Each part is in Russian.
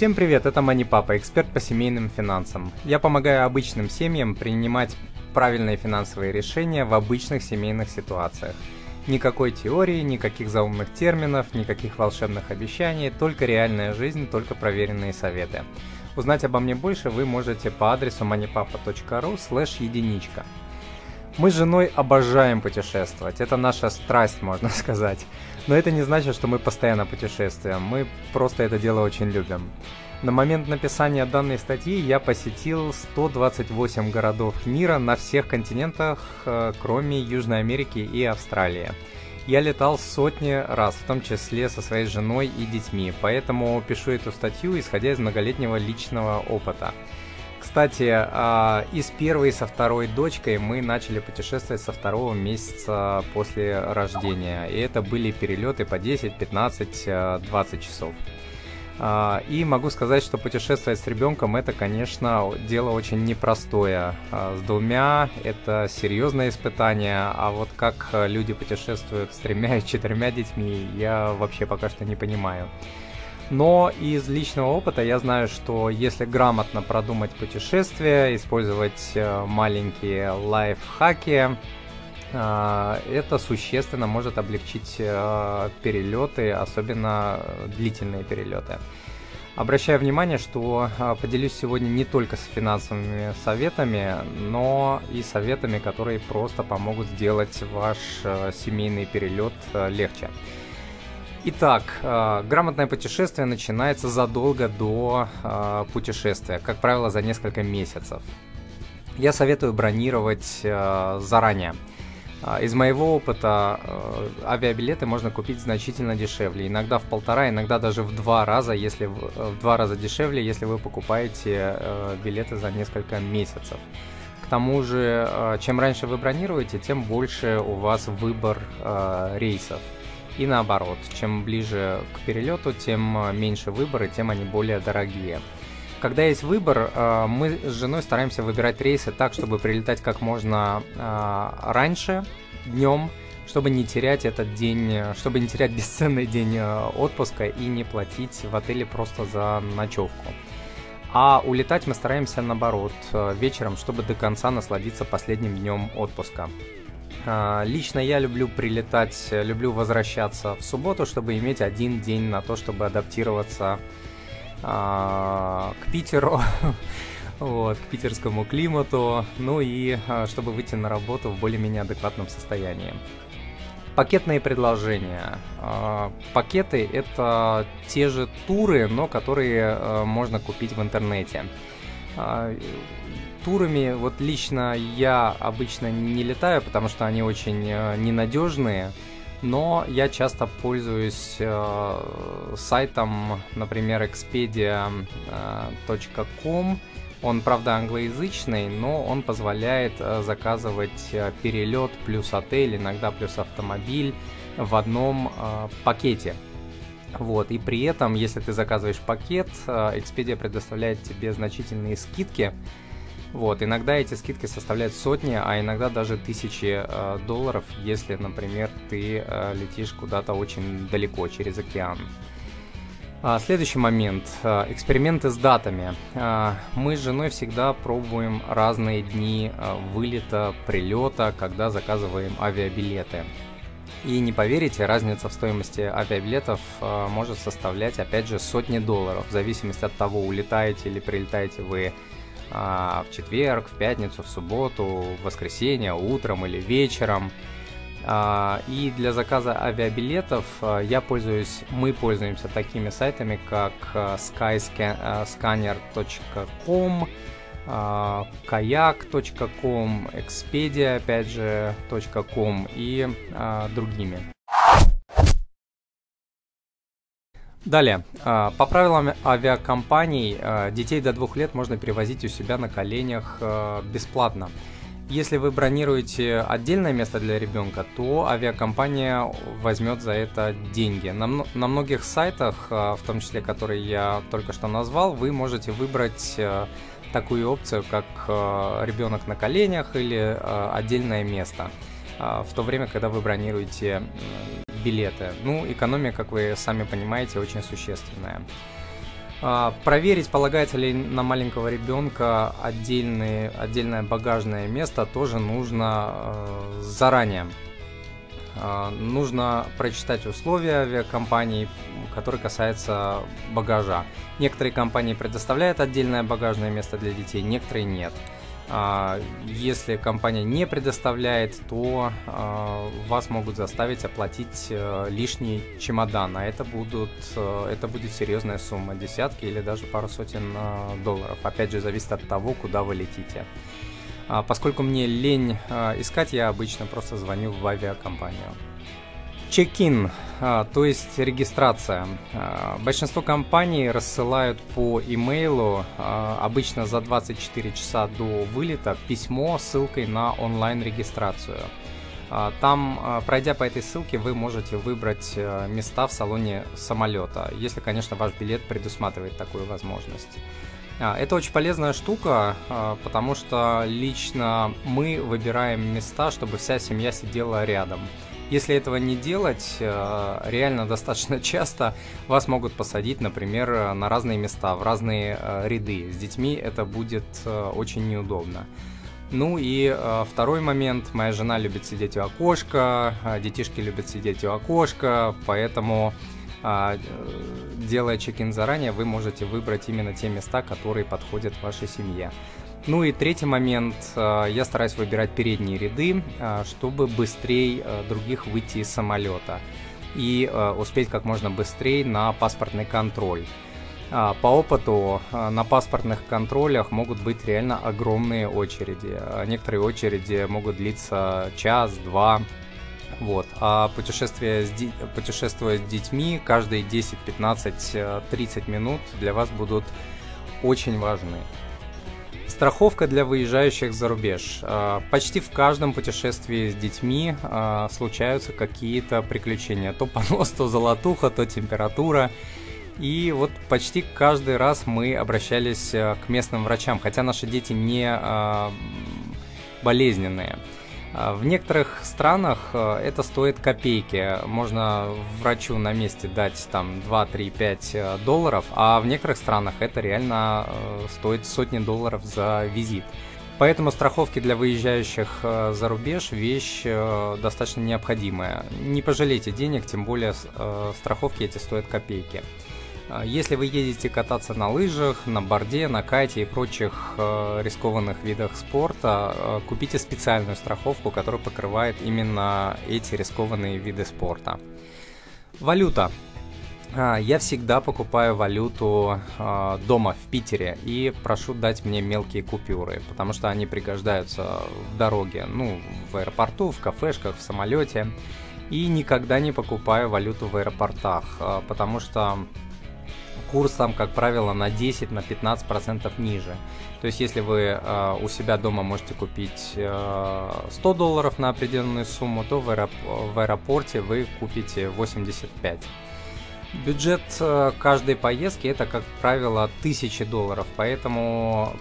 Всем привет, это Мани Папа, эксперт по семейным финансам. Я помогаю обычным семьям принимать правильные финансовые решения в обычных семейных ситуациях. Никакой теории, никаких заумных терминов, никаких волшебных обещаний, только реальная жизнь, только проверенные советы. Узнать обо мне больше вы можете по адресу moneypapa.ru слэш единичка. Мы с женой обожаем путешествовать, это наша страсть, можно сказать. Но это не значит, что мы постоянно путешествуем, мы просто это дело очень любим. На момент написания данной статьи я посетил 128 городов мира на всех континентах, э, кроме Южной Америки и Австралии. Я летал сотни раз, в том числе со своей женой и детьми, поэтому пишу эту статью, исходя из многолетнего личного опыта. Кстати, а, и с первой, и со второй дочкой мы начали путешествовать со второго месяца после рождения. И это были перелеты по 10, 15, 20 часов. А, и могу сказать, что путешествовать с ребенком это, конечно, дело очень непростое. А, с двумя это серьезное испытание, а вот как люди путешествуют с тремя и четырьмя детьми, я вообще пока что не понимаю. Но из личного опыта я знаю, что если грамотно продумать путешествие, использовать э, маленькие лайфхаки, э, это существенно может облегчить э, перелеты, особенно длительные перелеты. Обращаю внимание, что поделюсь сегодня не только с финансовыми советами, но и советами, которые просто помогут сделать ваш семейный перелет легче. Итак, э, грамотное путешествие начинается задолго до э, путешествия, как правило, за несколько месяцев. Я советую бронировать э, заранее. Из моего опыта авиабилеты можно купить значительно дешевле, иногда в полтора, иногда даже в два раза, если в два раза дешевле, если вы покупаете билеты за несколько месяцев. К тому же, чем раньше вы бронируете, тем больше у вас выбор рейсов. И наоборот, чем ближе к перелету, тем э, меньше выборы, тем они более дорогие. Когда есть выбор, э, мы с женой стараемся выбирать рейсы так, чтобы прилетать как можно э, раньше, днем, чтобы не терять этот день, чтобы не терять бесценный день отпуска и не платить в отеле просто за ночевку. А улетать мы стараемся наоборот, вечером, чтобы до конца насладиться последним днем отпуска. А, лично я люблю прилетать, люблю возвращаться в субботу, чтобы иметь один день на то, чтобы адаптироваться а, к Питеру, вот, к питерскому климату, ну и а, чтобы выйти на работу в более-менее адекватном состоянии. Пакетные предложения. Пакеты это те же туры, но которые можно купить в интернете турами вот лично я обычно не летаю, потому что они очень э, ненадежные, но я часто пользуюсь э, сайтом, например, expedia.com. Э, он, правда, англоязычный, но он позволяет э, заказывать перелет плюс отель, иногда плюс автомобиль в одном э, пакете. Вот, и при этом, если ты заказываешь пакет, Expedia предоставляет тебе значительные скидки вот, иногда эти скидки составляют сотни, а иногда даже тысячи э, долларов, если, например, ты э, летишь куда-то очень далеко через океан. А, следующий момент. А, эксперименты с датами. А, мы с женой всегда пробуем разные дни а, вылета, прилета, когда заказываем авиабилеты. И не поверите, разница в стоимости авиабилетов может составлять, опять же, сотни долларов, в зависимости от того, улетаете или прилетаете вы а, в четверг, в пятницу, в субботу, в воскресенье, утром или вечером. А, и для заказа авиабилетов а, я пользуюсь, мы пользуемся такими сайтами, как skyscanner.com, kayak.com, expedia, опять же, .com и другими. Далее. А, по правилам авиакомпаний, а, детей до двух лет можно перевозить у себя на коленях а, бесплатно. Если вы бронируете отдельное место для ребенка, то авиакомпания возьмет за это деньги. На, многих сайтах, в том числе, которые я только что назвал, вы можете выбрать такую опцию, как ребенок на коленях или отдельное место. В то время, когда вы бронируете билеты. Ну, экономия, как вы сами понимаете, очень существенная. А, проверить, полагается ли на маленького ребенка отдельный, отдельное багажное место, тоже нужно э, заранее. Э, нужно прочитать условия авиакомпании, которые касаются багажа. Некоторые компании предоставляют отдельное багажное место для детей, некоторые нет. А, если компания не предоставляет, то а, вас могут заставить оплатить э, лишний чемодан, а это, будут, э, это будет серьезная сумма, десятки или даже пару сотен э, долларов. Опять же, зависит от того, куда вы летите. А, поскольку мне лень искать, я обычно просто звоню в авиакомпанию. Чек-ин, а, то есть регистрация. А, большинство компаний рассылают по имейлу а, обычно за 24 часа до вылета письмо с ссылкой на онлайн-регистрацию. Там, пройдя по этой ссылке, вы можете выбрать места в салоне самолета, если, конечно, ваш билет предусматривает такую возможность. Это очень полезная штука, потому что лично мы выбираем места, чтобы вся семья сидела рядом. Если этого не делать, э, реально достаточно часто вас могут посадить, например, на разные места, в разные э, ряды. С детьми это будет э, очень неудобно. Ну и второй момент. Моя жена любит сидеть у окошка, детишки любят сидеть у окошка, поэтому делая чек-ин заранее, вы можете выбрать именно те места, которые подходят вашей семье. Ну и третий момент, э, я стараюсь выбирать передние ряды, э, чтобы быстрее э, других выйти из самолета и успеть как можно быстрее на паспортный контроль. По опыту на паспортных контролях могут быть реально огромные очереди. Некоторые очереди могут длиться час, два, вот. А путешествие с ди... путешествуя с детьми каждые 10, 15, 30 минут для вас будут очень важны. Страховка для выезжающих за рубеж. А, почти в каждом путешествии с детьми а, случаются какие-то приключения. То понос, то золотуха, то температура. И вот почти каждый раз мы обращались а, к местным врачам, хотя наши дети не болезненные. А, в некоторых странах э, это стоит копейки. Можно врачу на месте дать там 2, 3, 5 долларов, а в некоторых странах это реально э, стоит сотни долларов за визит. Поэтому страховки для выезжающих э, за рубеж вещь достаточно необходимая. Не пожалейте денег, тем более страховки эти стоят копейки. А, если вы едете кататься на лыжах, на борде, на кайте и прочих э, рискованных видах спорта, э, купите специальную страховку, которая покрывает именно эти рискованные виды спорта. Валюта. А, я всегда покупаю валюту э, дома в Питере и прошу дать мне мелкие купюры, потому что они пригождаются в дороге, ну, в аэропорту, в кафешках, в самолете. И никогда не покупаю валюту в аэропортах, потому что курс там, как правило, на 10, на 15 процентов ниже. То есть, если вы э, у себя дома можете купить э, 100 долларов на определенную сумму, то в, аэроп в аэропорте вы купите 85. Бюджет э, каждой поездки это, как правило, 1000 долларов, поэтому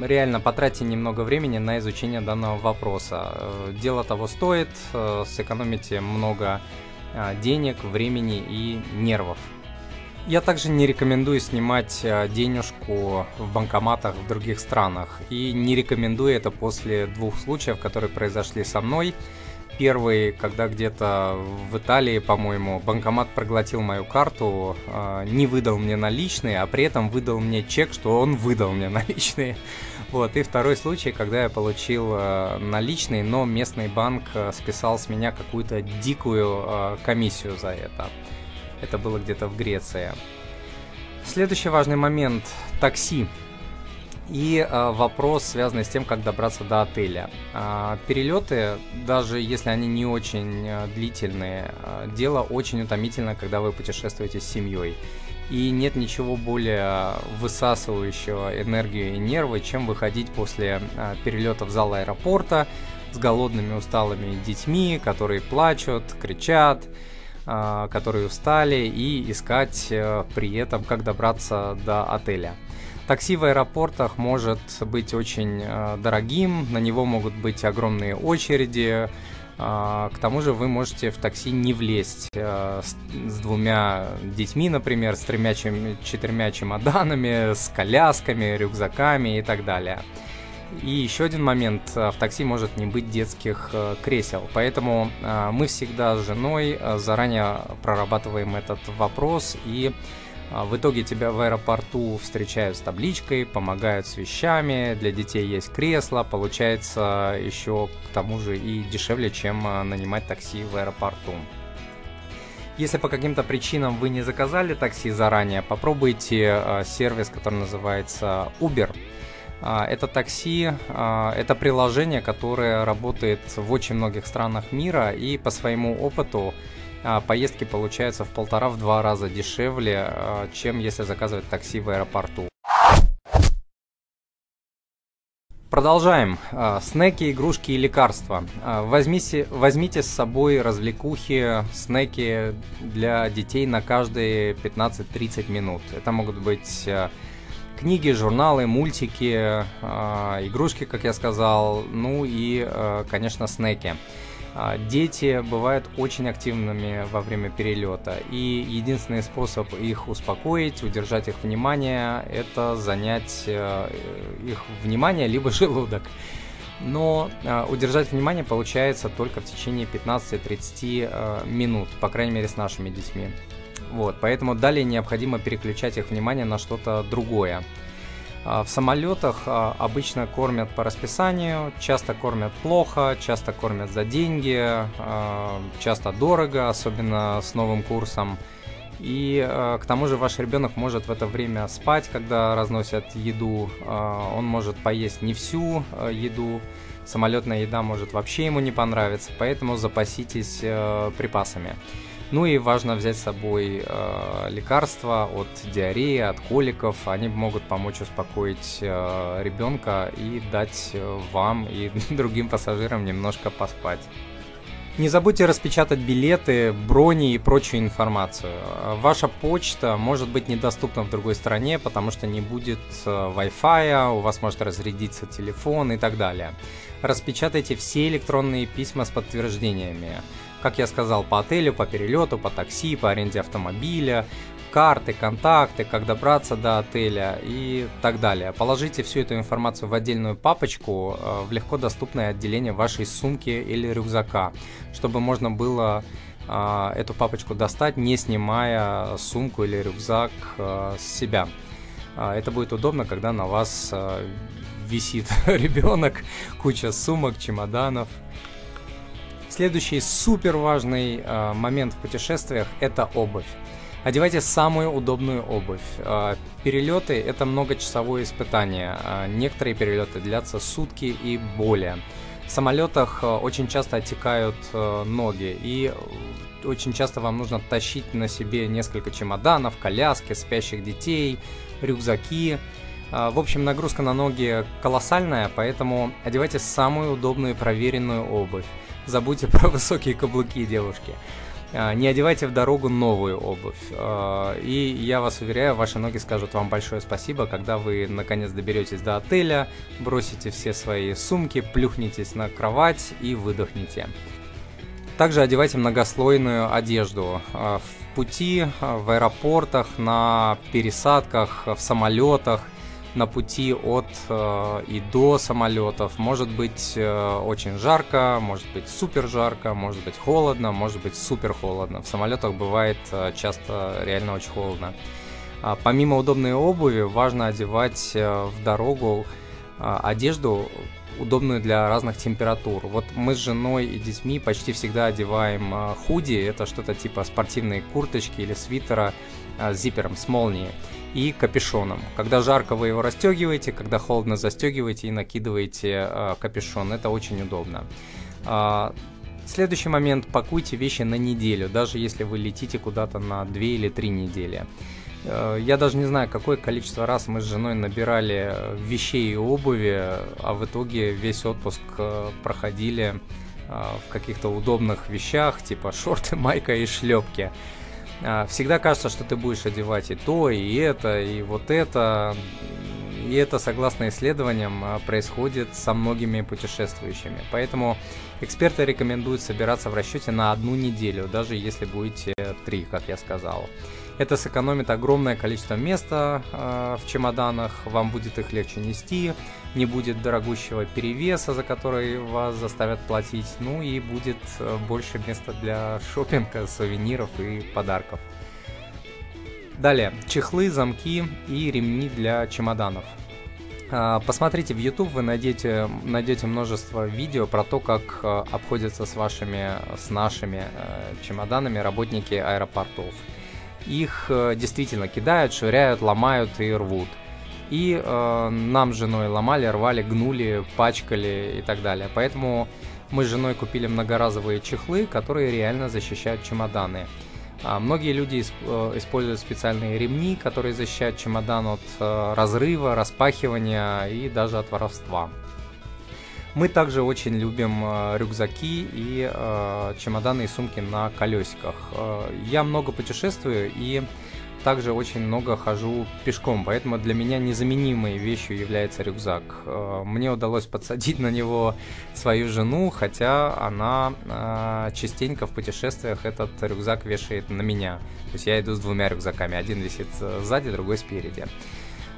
реально потратьте немного времени на изучение данного вопроса. Э, дело того стоит, э, сэкономите много э, денег, времени и нервов. Я также не рекомендую снимать э, денежку в банкоматах в других странах. И не рекомендую это после двух случаев, которые произошли со мной. Первый, когда где-то в Италии, по-моему, банкомат проглотил мою карту, э, не выдал мне наличные, а при этом выдал мне чек, что он выдал мне наличные. Вот. И второй случай, когда я получил э, наличные, но местный банк списал с меня какую-то дикую комиссию за это. Это было где-то в Греции. Следующий важный момент – такси. И э, вопрос, связанный с тем, как добраться до отеля. Э, перелеты, даже если они не очень э, длительные, э, дело очень утомительно, когда вы путешествуете с семьей. И нет ничего более высасывающего энергию и нервы, чем выходить после э, перелета в зал аэропорта с голодными, усталыми детьми, которые плачут, кричат, которые устали, и искать э, при этом, как добраться до отеля. Такси в аэропортах может быть очень э, дорогим, на него могут быть огромные очереди, К тому же вы можете в такси не влезть с, с двумя детьми, например, с тремя-четырьмя чемоданами, с колясками, рюкзаками и так далее. И еще один момент, в такси может не быть детских кресел, поэтому мы всегда с женой заранее прорабатываем этот вопрос. И в итоге тебя в аэропорту встречают с табличкой, помогают с вещами, для детей есть кресло, получается еще к тому же и дешевле, чем нанимать такси в аэропорту. Если по каким-то причинам вы не заказали такси заранее, попробуйте сервис, который называется Uber. Это такси, это приложение, которое работает в очень многих странах мира и по своему опыту а, поездки получаются в полтора-два раза дешевле, а, чем если заказывать такси в аэропорту. Продолжаем. А, снеки, игрушки и лекарства. Возьмите, возьмите с собой развлекухи, снеки для детей на каждые 15-30 минут. Это могут быть книги, журналы, мультики, игрушки, как я сказал, ну и, конечно, снеки. А, дети бывают очень активными во время перелета, и единственный способ их успокоить, удержать их внимание, это занять э, их внимание либо желудок. Но э, удержать внимание получается только в течение 15-30 э, минут, по крайней мере с нашими детьми. Вот, поэтому далее необходимо переключать их внимание на что-то другое. А, в самолетах а, обычно кормят по расписанию, часто кормят плохо, часто кормят за деньги, а, часто дорого, особенно с новым курсом. И к тому же ваш ребенок может в это время спать, когда разносят еду. Он может поесть не всю еду. Самолетная еда может вообще ему не понравиться, поэтому запаситесь припасами. Ну и важно взять с собой э, лекарства от диареи, от коликов. Они могут помочь успокоить э, ребенка и дать э, вам и другим пассажирам немножко поспать. Не забудьте распечатать билеты, брони и прочую информацию. Ваша почта может быть недоступна в другой стране, потому что не будет э, Wi-Fi, у вас может разрядиться телефон и так далее. Распечатайте все электронные письма с подтверждениями как я сказал, по отелю, по перелету, по такси, по аренде автомобиля, карты, контакты, как добраться до отеля и так далее. Положите всю эту информацию в отдельную папочку э, в легко доступное отделение вашей сумки или рюкзака, чтобы можно было э, эту папочку достать, не снимая сумку или рюкзак э, с себя. Это будет удобно, когда на вас висит ребенок, куча сумок, чемоданов Следующий супер важный э, момент в путешествиях – это обувь. Одевайте самую удобную обувь. Э, перелеты – это многочасовое испытание. Э, некоторые перелеты длятся сутки и более. В самолетах очень часто отекают ноги, и очень часто вам нужно тащить на себе несколько чемоданов, коляски, спящих детей, рюкзаки. В общем, нагрузка на ноги колоссальная, поэтому одевайте самую удобную и проверенную обувь забудьте про высокие каблуки, девушки. А, не одевайте в дорогу новую обувь. А, и я вас уверяю, ваши ноги скажут вам большое спасибо, когда вы наконец доберетесь до отеля, бросите все свои сумки, плюхнетесь на кровать и выдохнете. Также одевайте многослойную одежду. А, в пути, в аэропортах, на пересадках, в самолетах – на пути от э, и до самолетов. Может быть э, очень жарко, может быть супер жарко, может быть холодно, может быть супер холодно. В самолетах бывает э, часто реально очень холодно. А, помимо удобной обуви, важно одевать э, в дорогу э, одежду удобную для разных температур. Вот мы с женой и детьми почти всегда одеваем э, худи, это что-то типа спортивной курточки или свитера э, с зипером, с молнией и капюшоном. Когда жарко, вы его расстегиваете, когда холодно, застегиваете и накидываете э, капюшон. Это очень удобно. Э, следующий момент. Пакуйте вещи на неделю, даже если вы летите куда-то на 2 или 3 недели. Э, я даже не знаю, какое количество раз мы с женой набирали вещей и обуви, а в итоге весь отпуск э, проходили э, в каких-то удобных вещах, типа шорты, майка и шлепки. Всегда кажется, что ты будешь одевать и то, и это, и вот это. И это, согласно исследованиям, происходит со многими путешествующими. Поэтому эксперты рекомендуют собираться в расчете на одну неделю, даже если будете три, как я сказал. Это сэкономит огромное количество места э, в чемоданах, вам будет их легче нести, не будет дорогущего перевеса, за который вас заставят платить, ну и будет э, больше места для шопинга, сувениров и подарков. Далее, чехлы, замки и ремни для чемоданов. А, посмотрите в YouTube, вы найдете, найдете множество видео про то, как э, обходятся с вашими, с нашими чемоданами работники аэропортов их э, действительно кидают, швыряют, ломают и рвут. И э, нам с женой ломали, рвали, гнули, пачкали и так далее. Поэтому мы с женой купили многоразовые чехлы, которые реально защищают чемоданы. А многие люди э, используют специальные ремни, которые защищают чемодан от э, разрыва, распахивания и даже от воровства. Мы также очень любим э, рюкзаки и э, чемоданы и сумки на колесиках. Э, я много путешествую и также очень много хожу пешком, поэтому для меня незаменимой вещью является рюкзак. Мне удалось подсадить на него свою жену, хотя она частенько в путешествиях этот рюкзак вешает на меня. То есть я иду с двумя рюкзаками, один висит сзади, другой спереди.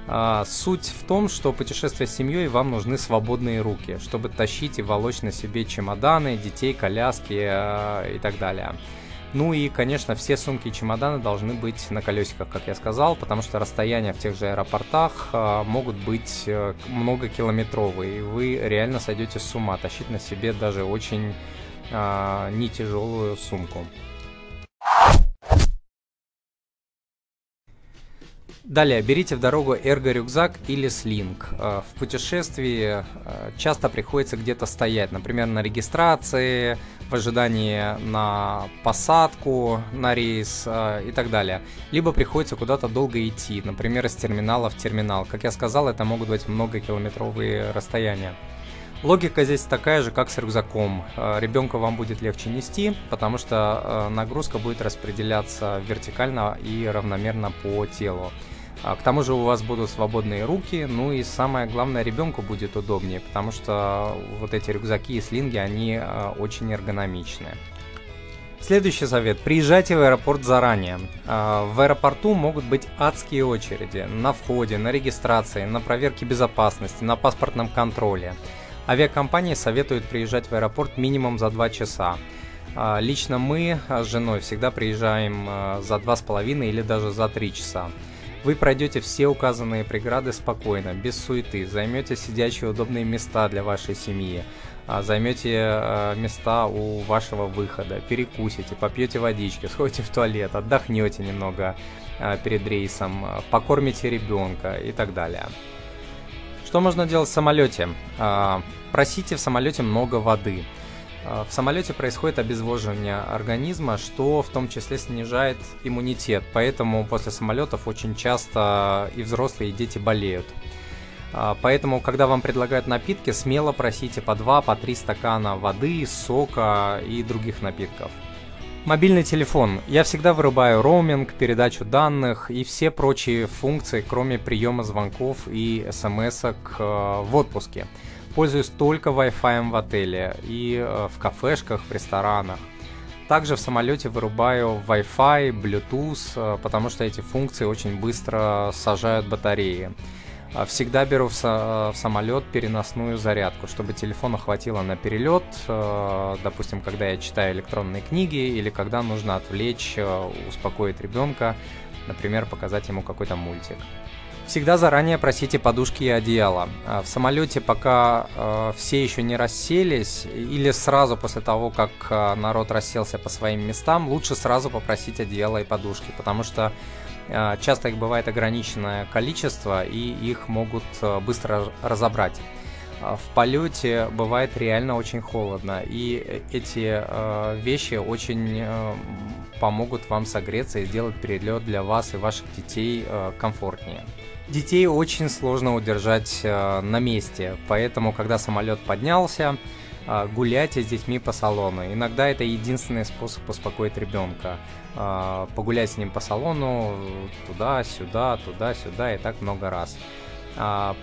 А, суть в том, что путешествие с семьей вам нужны свободные руки, чтобы тащить и волочь на себе чемоданы, детей, коляски э, и так далее. Ну и, конечно, все сумки и чемоданы должны быть на колесиках, как я сказал, потому что расстояния в тех же аэропортах э, могут быть э, многокилометровые, и вы реально сойдете с ума тащить на себе даже очень э, не тяжелую сумку. Далее, берите в дорогу эрго-рюкзак или слинг. Э, в путешествии э, часто приходится где-то стоять, например, на регистрации, в ожидании на посадку на рейс э, и так далее. Либо приходится куда-то долго идти, например, из терминала в терминал. Как я сказал, это могут быть многокилометровые расстояния. Логика здесь такая же, как с рюкзаком. Ребенка вам будет легче нести, потому что нагрузка будет распределяться вертикально и равномерно по телу. А, к тому же у вас будут свободные руки, ну и самое главное, ребенку будет удобнее, потому что вот эти рюкзаки и слинги, они а, очень эргономичные. Следующий совет. Приезжайте в аэропорт заранее. А, в аэропорту могут быть адские очереди на входе, на регистрации, на проверке безопасности, на паспортном контроле. Авиакомпании советуют приезжать в аэропорт минимум за 2 часа. Лично мы с женой всегда приезжаем за 2,5 или даже за 3 часа. Вы пройдете все указанные преграды спокойно, без суеты, займете сидячие удобные места для вашей семьи, а, займете а, места у вашего выхода, перекусите, попьете водички, сходите в туалет, отдохнете немного а, перед рейсом, покормите ребенка и так далее. Что можно делать в самолете? Просите в самолете много воды. А, в самолете происходит обезвоживание организма, что в том числе снижает иммунитет, поэтому после самолетов очень часто и взрослые, и дети болеют. А, поэтому, когда вам предлагают напитки, смело просите по 2, по 3 стакана воды, сока и других напитков. Мобильный телефон. Я всегда вырубаю роуминг, передачу данных и все прочие функции, кроме приема звонков и смс э, в отпуске пользуюсь только Wi-Fi в отеле и э, в кафешках, в ресторанах. Также в самолете вырубаю Wi-Fi, Bluetooth, э, потому что эти функции очень быстро сажают батареи. А всегда беру в, в самолет переносную зарядку, чтобы телефона хватило на перелет, э, допустим, когда я читаю электронные книги или когда нужно отвлечь, успокоить ребенка, например, показать ему какой-то мультик. Всегда заранее просите подушки и одеяло. А в самолете, пока э, все еще не расселись, или сразу после того, как э, народ расселся по своим местам, лучше сразу попросить одеяло и подушки, потому что э, часто их бывает ограниченное количество, и их могут э, быстро разобрать. А в полете бывает реально очень холодно, и эти э, вещи очень э, помогут вам согреться и сделать перелет для вас и ваших детей э, комфортнее. Детей очень сложно удержать э, на месте, поэтому, когда самолет поднялся, э, гуляйте с детьми по салону. Иногда это единственный способ успокоить ребенка. Э, погулять с ним по салону туда-сюда, туда-сюда и так много раз.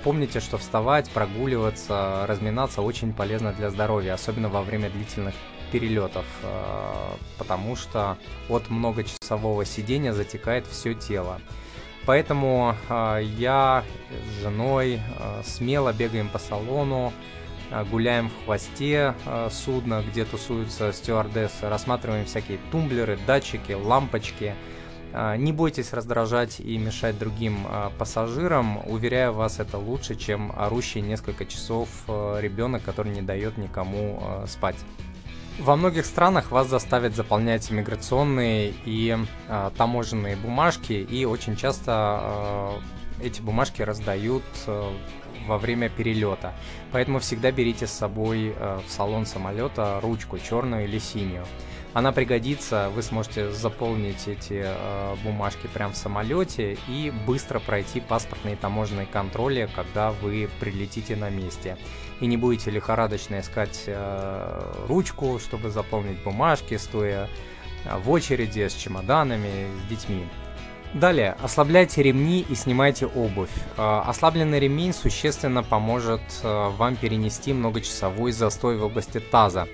Помните, что вставать, прогуливаться, разминаться очень полезно для здоровья, особенно во время длительных перелетов, потому что от многочасового сидения затекает все тело. Поэтому а, я с женой смело бегаем по салону, гуляем в хвосте судна, где тусуются стюардессы, рассматриваем всякие тумблеры, датчики, лампочки – а, не бойтесь раздражать и мешать другим а, пассажирам. Уверяю вас, это лучше, чем орущий несколько часов а, ребенок, который не дает никому спать. Во многих странах вас заставят заполнять иммиграционные и э, таможенные бумажки, и очень часто э, эти бумажки раздают э, во время перелета. Поэтому всегда берите с собой э, в салон самолета ручку черную или синюю. Она пригодится, вы сможете заполнить эти э, бумажки прямо в самолете и быстро пройти паспортные и таможенные контроли, когда вы прилетите на месте. И не будете лихорадочно искать э, ручку, чтобы заполнить бумажки, стоя э, в очереди с чемоданами, с детьми. Далее, ослабляйте ремни и снимайте обувь. Э, ослабленный ремень существенно поможет э, вам перенести многочасовой застой в области таза.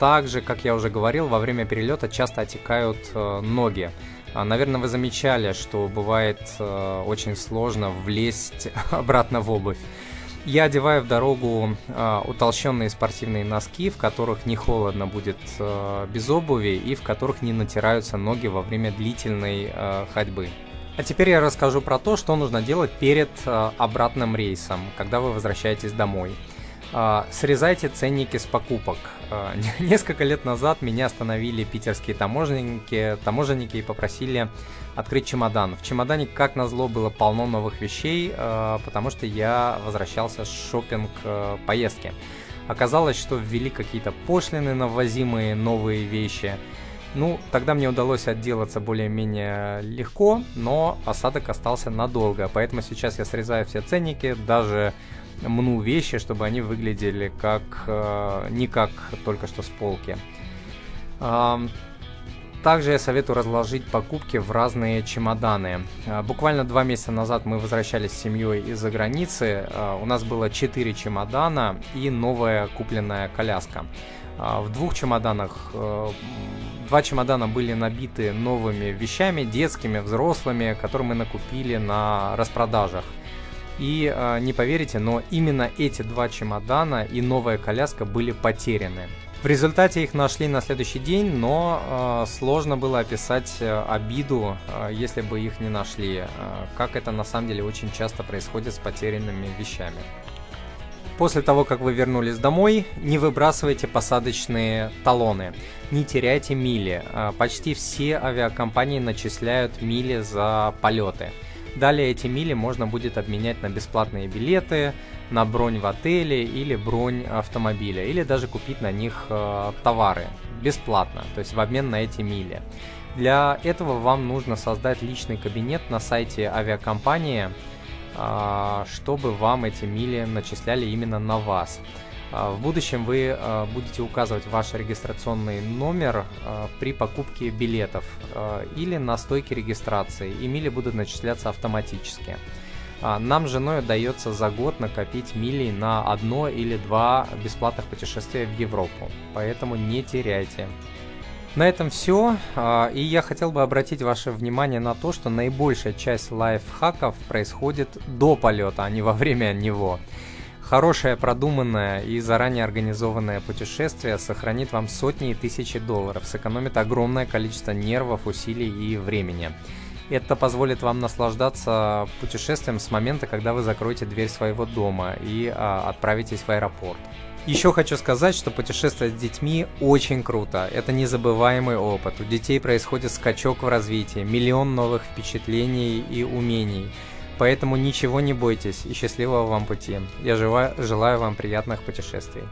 Также, как я уже говорил, во время перелета часто отекают ноги. Наверное, вы замечали, что бывает очень сложно влезть обратно в обувь. Я одеваю в дорогу э, утолщенные спортивные носки, в которых не холодно будет э, без обуви и в которых не натираются ноги во время длительной э, ходьбы. А теперь я расскажу про то, что нужно делать перед э, обратным рейсом, когда вы возвращаетесь домой. А, срезайте ценники с покупок. А, несколько лет назад меня остановили питерские таможенники, таможенники и попросили открыть чемодан. В чемодане, как назло, было полно новых вещей, а, потому что я возвращался с шопинг поездки. Оказалось, что ввели какие-то пошлины на ввозимые новые вещи. Ну, тогда мне удалось отделаться более-менее легко, но осадок остался надолго, поэтому сейчас я срезаю все ценники, даже мну вещи, чтобы они выглядели как э, не как только что с полки. Э, также я советую разложить покупки в разные чемоданы. Э, буквально два месяца назад мы возвращались с семьей из-за границы. Э, у нас было 4 чемодана и новая купленная коляска. Э, в двух чемоданах Два чемодана были набиты новыми вещами, детскими, взрослыми, которые мы накупили на распродажах. И э, не поверите, но именно эти два чемодана и новая коляска были потеряны. В результате их нашли на следующий день, но э, сложно было описать э, обиду, э, если бы их не нашли. Э, как это на самом деле очень часто происходит с потерянными вещами. После того, как вы вернулись домой, не выбрасывайте посадочные талоны, не теряйте мили. Почти все авиакомпании начисляют мили за полеты. Далее эти мили можно будет обменять на бесплатные билеты, на бронь в отеле или бронь автомобиля, или даже купить на них э, товары бесплатно, то есть в обмен на эти мили. Для этого вам нужно создать личный кабинет на сайте авиакомпании, э, чтобы вам эти мили начисляли именно на вас. А, в будущем вы а, будете указывать ваш регистрационный номер а, при покупке билетов или на стойке регистрации, и мили будут начисляться автоматически. Нам с женой удается за год накопить мили на одно или два бесплатных путешествия в Европу, поэтому не теряйте. На этом все, и я хотел бы обратить ваше внимание на то, что наибольшая часть лайфхаков происходит до полета, а не во время него. Хорошее, продуманное и заранее организованное путешествие сохранит вам сотни и тысячи долларов, сэкономит огромное количество нервов, усилий и времени. Это позволит вам наслаждаться путешествием с момента, когда вы закроете дверь своего дома и а, отправитесь в аэропорт. Еще хочу сказать, что путешествовать с детьми очень круто. Это незабываемый опыт. У детей происходит скачок в развитии, миллион новых впечатлений и умений. Поэтому ничего не бойтесь и счастливого вам пути. Я желаю, желаю вам приятных путешествий.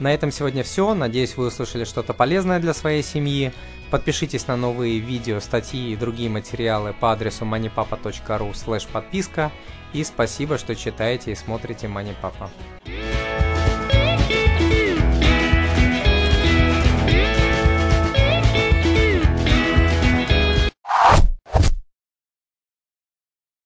На этом сегодня все. Надеюсь, вы услышали что-то полезное для своей семьи. Подпишитесь на новые видео, статьи и другие материалы по адресу moneypapa.ru подписка. И спасибо, что читаете и смотрите MoneyPapa.